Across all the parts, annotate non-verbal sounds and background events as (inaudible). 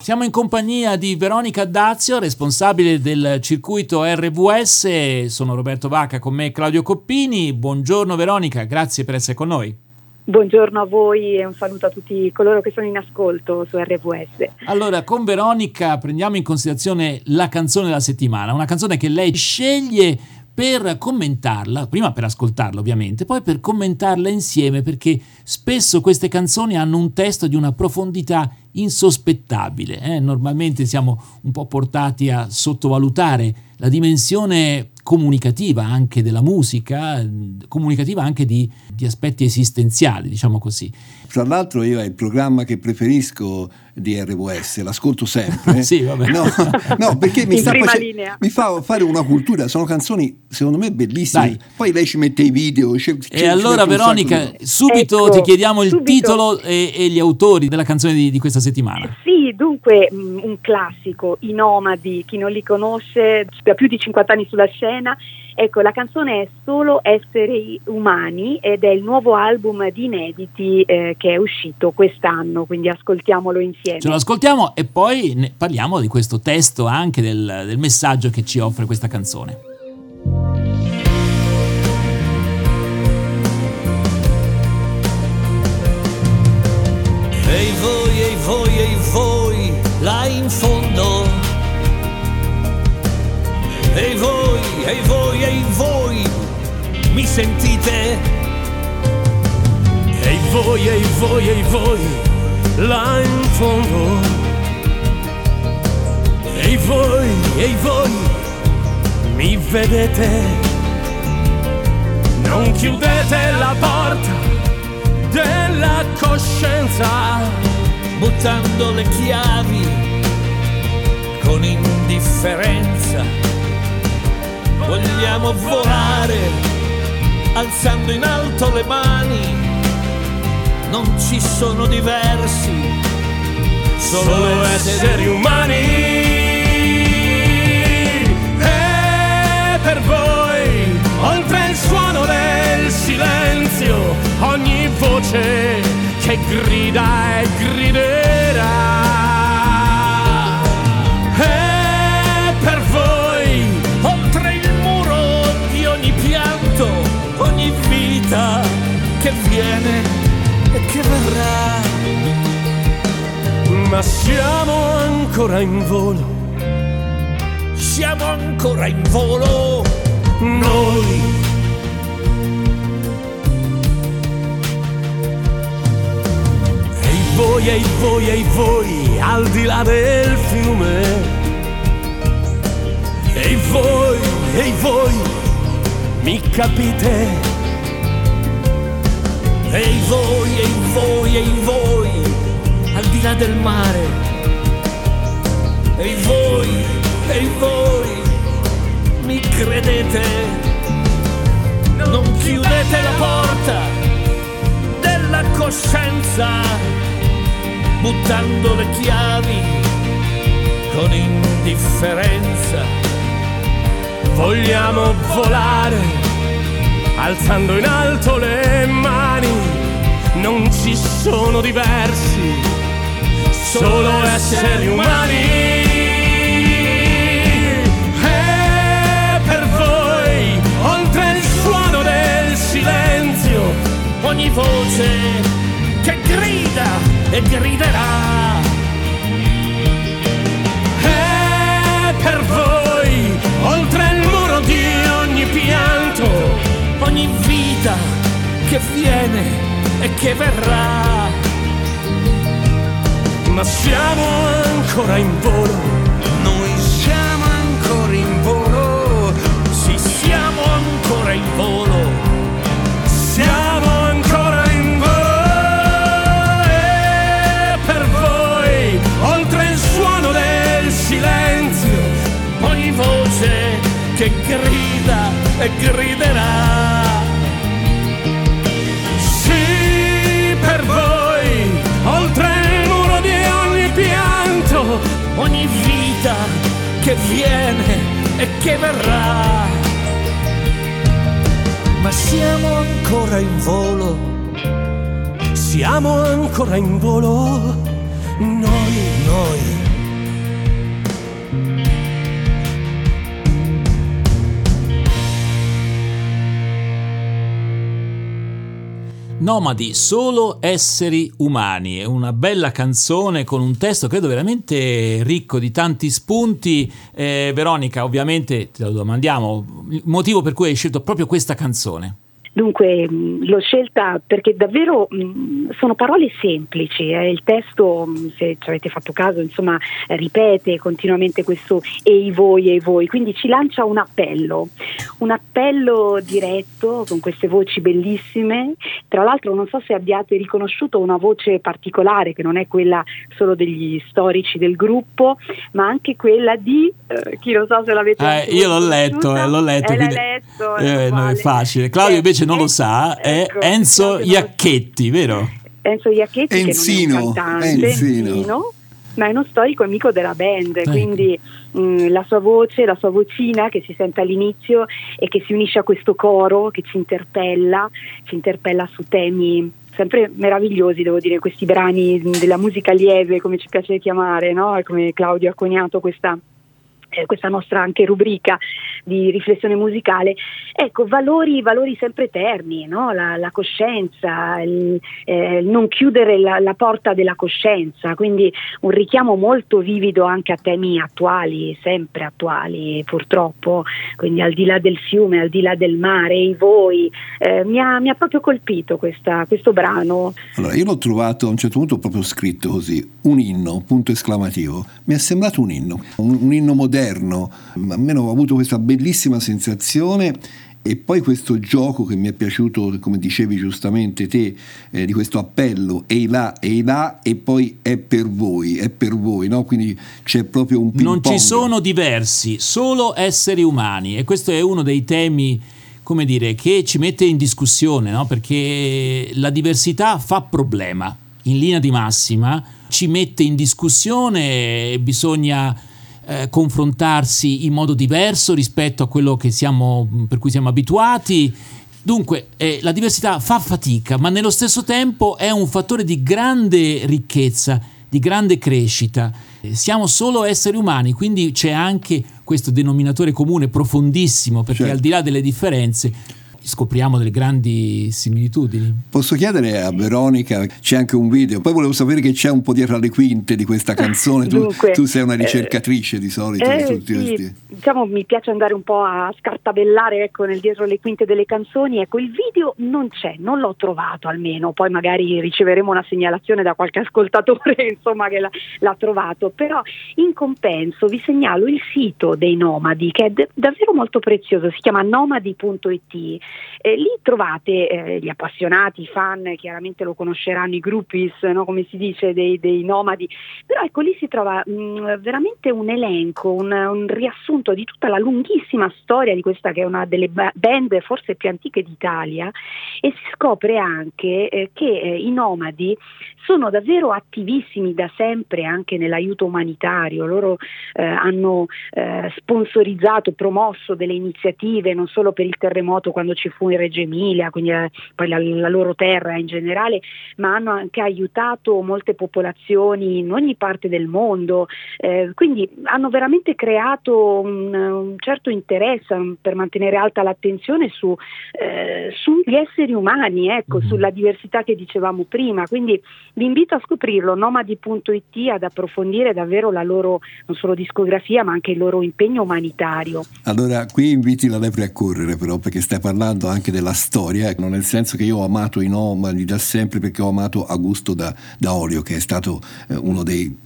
Siamo in compagnia di Veronica Dazio, responsabile del circuito RVS. Sono Roberto Vacca, con me Claudio Coppini. Buongiorno Veronica, grazie per essere con noi. Buongiorno a voi e un saluto a tutti coloro che sono in ascolto su RVS. Allora, con Veronica prendiamo in considerazione la canzone della settimana, una canzone che lei sceglie per commentarla, prima per ascoltarla ovviamente, poi per commentarla insieme perché spesso queste canzoni hanno un testo di una profondità insospettabile. Eh? Normalmente siamo un po' portati a sottovalutare la dimensione comunicativa anche della musica, comunicativa anche di, di, aspetti esistenziali, diciamo così. Tra l'altro io è il programma che preferisco di RWS, l'ascolto sempre. (laughs) sì, vabbè. No, no perché mi, face- mi, fa fare una cultura, sono canzoni secondo me bellissime. Dai. Poi lei ci mette i video. C'è, e allora Veronica, subito ecco, ti chiediamo il subito. titolo e, e, gli autori della canzone di, di questa settimana. Sì, dunque mm, un classico, I Nomadi, chi non li conosce, da più di 50 anni sulla scena Ecco, la canzone è Solo esseri umani ed è il nuovo album di inediti eh, che è uscito quest'anno, quindi ascoltiamolo insieme. Ce lo ascoltiamo e poi parliamo di questo testo anche del, del messaggio che ci offre questa canzone. Là in fondo Ehi voi, ehi voi, ehi voi, mi sentite? Ehi voi, ehi voi, ehi voi, là in fondo. Ehi voi, ehi voi, mi vedete? Non chiudete la porta della coscienza, buttando le chiavi con indifferenza vogliamo volare, alzando in alto le mani, non ci sono diversi, solo, solo esseri umani. E per voi, oltre il suono del silenzio, ogni voce che grida e griderà. Vita che viene e che verrà. Ma siamo ancora in volo, siamo ancora in volo noi. E voi, e voi, e voi, al di là del fiume. E voi, e voi, mi capite? Ehi voi, ehi voi, ehi voi, al di là del mare. Ehi voi, ehi voi, mi credete? Non chiudete la porta della coscienza, buttando le chiavi con indifferenza. Vogliamo volare alzando in alto le mani, non ci sono diversi, solo esseri umani. E per voi, oltre il suono del silenzio, ogni voce che grida e griderà. Ogni vita che viene e che verrà. Ma siamo ancora in volo, noi siamo ancora in volo, sì siamo ancora in volo, siamo ancora in volo. E per voi, oltre il suono del silenzio, ogni voce che grida e griderà. Che viene e che verrà. Ma siamo ancora in volo, siamo ancora in volo, noi, noi Nomadi, solo esseri umani. È una bella canzone con un testo credo veramente ricco di tanti spunti. Eh, Veronica, ovviamente te lo domandiamo, il motivo per cui hai scelto proprio questa canzone. Dunque l'ho scelta perché davvero mh, sono parole semplici, eh. il testo, se ci avete fatto caso, insomma, ripete continuamente questo ei voi, ei voi, quindi ci lancia un appello, un appello diretto con queste voci bellissime, tra l'altro non so se abbiate riconosciuto una voce particolare che non è quella solo degli storici del gruppo, ma anche quella di, eh, chi lo sa se l'avete eh, Io l'ho letto, eh, l'ho letto, quindi, letto eh, non è facile. Claudio invece non lo sa, è ecco, Enzo Iacchetti, vero? Enzo Iacchetti Enzino, che non è un cantante, Enzino. Enzino, ma è uno storico amico della band, ecco. quindi mh, mm, la sua voce, la sua vocina che si sente all'inizio e che si unisce a questo coro che ci interpella, ci interpella su temi sempre meravigliosi, devo dire, questi brani della musica lieve, come ci piace chiamare, no? come Claudio ha coniato questa eh, questa nostra anche rubrica di riflessione musicale, ecco, valori, valori sempre eterni, no? la, la, coscienza, il, eh, non chiudere la, la, porta della coscienza, quindi un richiamo molto vivido anche a temi attuali, sempre attuali purtroppo, quindi al di là del fiume, al di là del mare, i voi, eh, mi, ha, mi, ha, proprio colpito questa, questo brano. Allora, io l'ho trovato a un certo punto proprio scritto così, un inno, punto esclamativo, mi è sembrato un inno, un, un inno moderno moderno, almeno ho avuto questa bellissima sensazione e poi questo gioco che mi è piaciuto, come dicevi giustamente te, eh, di questo appello, ehi là, ehi là, e poi è per voi, è per voi, no? Quindi c'è proprio un ping Non ci sono diversi, solo esseri umani e questo è uno dei temi come dire, che ci mette in discussione, no? perché la diversità fa problema, in linea di massima, ci mette in discussione e bisogna eh, confrontarsi in modo diverso rispetto a quello siamo, per cui siamo abituati. Dunque, eh, la diversità fa fatica, ma nello stesso tempo è un fattore di grande ricchezza, di grande crescita. Eh, siamo solo esseri umani, quindi c'è anche questo denominatore comune profondissimo, perché certo. al di là delle differenze scopriamo delle grandi similitudini. Posso chiedere a Veronica, c'è anche un video, poi volevo sapere che c'è un po' dietro le quinte di questa canzone, tu, Dunque, tu sei una eh, ricercatrice eh, di solito. Eh, tutti sì, questi... Diciamo mi piace andare un po' a scartabellare ecco, nel dietro le quinte delle canzoni, ecco il video non c'è, non l'ho trovato almeno, poi magari riceveremo una segnalazione da qualche (laughs) ascoltatore insomma, che l'ha, l'ha trovato, però in compenso vi segnalo il sito dei Nomadi che è d- davvero molto prezioso, si chiama nomadi.it eh, lì trovate eh, gli appassionati, i fan, chiaramente lo conosceranno, i groupies, no? come si dice, dei, dei, nomadi, però ecco lì si trova mh, mm, veramente un elenco, un, un, riassunto di tutta la lunghissima storia di questa che è una delle band forse più antiche d'Italia e si scopre anche eh, che eh, i nomadi sono davvero attivissimi da sempre anche nell'aiuto umanitario, loro eh, hanno eh, sponsorizzato, promosso delle iniziative non solo per il terremoto quando ci fu in Reggio Emilia, quindi la, poi la, la, loro terra in generale, ma hanno anche aiutato molte popolazioni in ogni parte del mondo, eh, quindi hanno veramente creato un, un, certo interesse per mantenere alta l'attenzione su, eh, sugli esseri umani, ecco, mm-hmm. sulla diversità che dicevamo prima, quindi vi invito a scoprirlo, nomadi.it, ad approfondire davvero la loro non solo discografia ma anche il loro impegno umanitario. Allora qui inviti la lepre a correre però perché stai parlando parlando anche della storia, ecco, nel senso che io ho amato i nomadi da sempre perché ho amato Augusto da, da Olio, che è stato eh, uno dei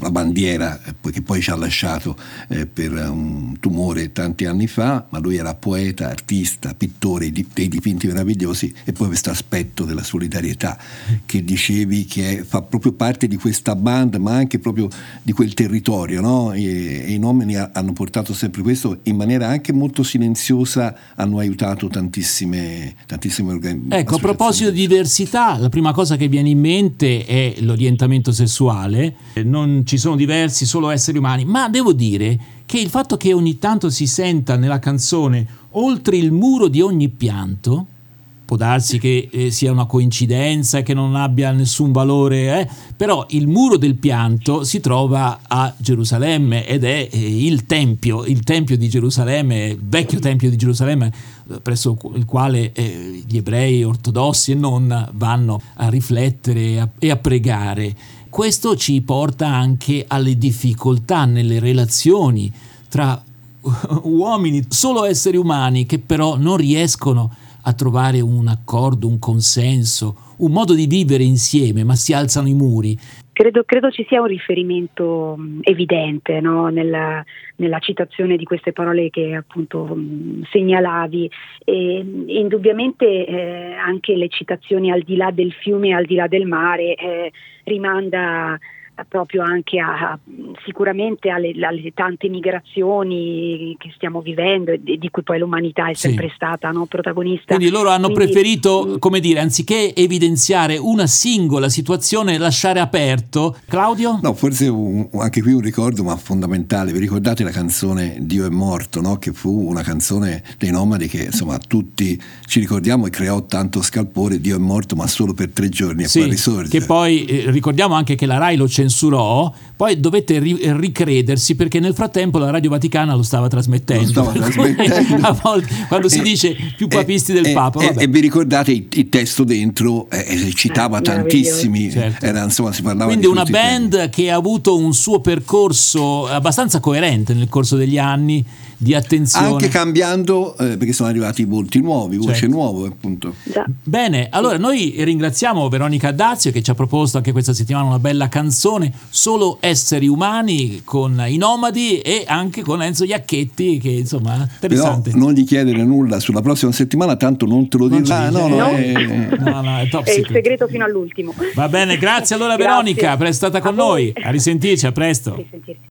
la bandiera eh, che poi ci ha lasciato eh, per un tumore tanti anni fa, ma lui era poeta, artista, pittore dei dipinti meravigliosi e poi questo aspetto della solidarietà che dicevi che è, fa proprio parte di questa band ma anche proprio di quel territorio no? e, e, i nomini hanno portato sempre questo in maniera anche molto silenziosa hanno aiutato tantissime, tantissime organizzazioni. Ecco, a proposito di diversità, la prima cosa che viene in mente è l'orientamento sessuale non ci sono diversi, solo esseri umani, ma devo dire che il fatto che ogni tanto si senta nella canzone oltre il muro di ogni pianto può darsi che eh, sia una coincidenza, che non abbia nessun valore, eh? però il muro del pianto si trova a Gerusalemme ed è eh, il tempio, il tempio di Gerusalemme, il vecchio tempio di Gerusalemme, eh, presso il quale eh, gli ebrei ortodossi e non vanno a riflettere e a, e a pregare. Questo ci porta anche alle difficoltà nelle relazioni tra (laughs) uomini, solo esseri umani che però non riescono a trovare un accordo, un consenso, un modo di vivere insieme, ma si alzano i muri. Credo, credo ci sia un riferimento evidente no? nella, nella, citazione di queste parole che appunto mh, segnalavi e, indubbiamente eh, anche le citazioni al di là del fiume, al di là del mare eh, rimanda proprio anche a, sicuramente alle, alle, tante migrazioni che stiamo vivendo e di cui poi l'umanità è sì. sempre stata no, protagonista. Quindi loro hanno Quindi, preferito, come dire, anziché evidenziare una singola situazione, lasciare aperto. Claudio? No, forse un, anche qui un ricordo, ma fondamentale. Vi ricordate la canzone Dio è morto, no? che fu una canzone dei nomadi che insomma tutti ci ricordiamo e creò tanto scalpore. Dio è morto, ma solo per tre giorni e sì, poi risorge. Che poi eh, ricordiamo anche che la Rai lo censurò censurò, poi dovette ri- ricredersi perché nel frattempo la Radio Vaticana lo stava trasmettendo. Lo stava trasmettendo. a volte, quando si dice più papisti del e, Papa. E, e, vi ricordate il, il testo dentro eh, citava eh, tantissimi, certo. era, insomma si parlava Quindi una band che ha avuto un suo percorso abbastanza coerente nel corso degli anni di attenzione. Anche cambiando, eh, perché sono arrivati volti nuovi, voce certo. nuove appunto. Bene, allora noi ringraziamo Veronica Dazio che ci ha proposto anche questa settimana una bella canzone, Solo esseri umani con i nomadi e anche con Enzo Iacchetti che insomma interessante. Però non gli chiedere nulla sulla prossima settimana, tanto non te lo dico. Ah, no, no, no, è... no, no, è, è il segreto fino all'ultimo. Va bene, grazie allora (laughs) grazie. Veronica per essere stata con noi. A risentirci, a presto. A risentirci.